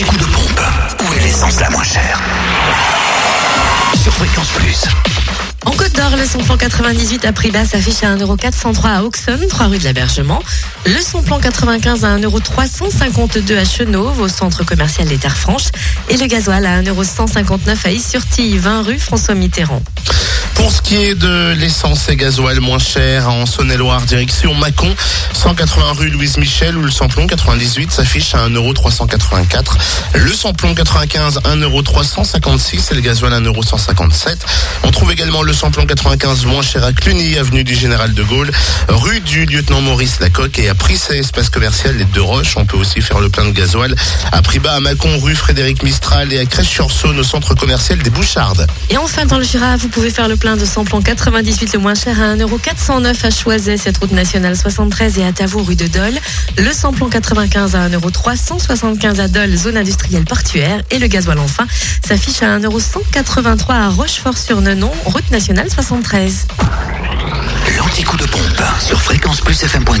L'anti-coup de pompe. Où est l'essence la moins chère Sur Fréquence Plus. En Côte d'Or, le son-plan 98 à prix bas s'affiche à 1,403€ à Auxonne, 3 rue de l'Abergement. Le son-plan 95 à 1,352€ à Chenauve, au centre commercial des Terres Franches. Et le gasoil à 1,159€ à Is-sur-Tille, 20 rue François Mitterrand. Pour ce qui est de l'essence et gasoil moins cher en Saône-et-Loire, direction Mâcon, 180 rue Louise Michel, où le samplon 98 s'affiche à 1,384€. Le samplon 95, 1,356€ et le gasoil 1,157€. On trouve également le samplon 95 moins cher à Cluny, avenue du Général de Gaulle, rue du lieutenant Maurice Lacocque et à Prissé, espace commercial Les Deux Roches. On peut aussi faire le plein de gasoil à prix bas à Mâcon, rue Frédéric Mistral et à Crèche-sur-Saône, au centre commercial des Bouchardes. Et enfin, dans le Jura, vous pouvez faire le plein de samplon 98 le moins cher à 1,409€ à Choiset, cette route nationale 73 et à Tavour, rue de Dole. Le samplon 95 à 1,375€ à Dole, zone industrielle portuaire. Et le gasoil enfin s'affiche à 1,183€ à Rochefort-sur-Nenon, route nationale 73. L'anti-coup de pompe sur fréquenceplusfm.com.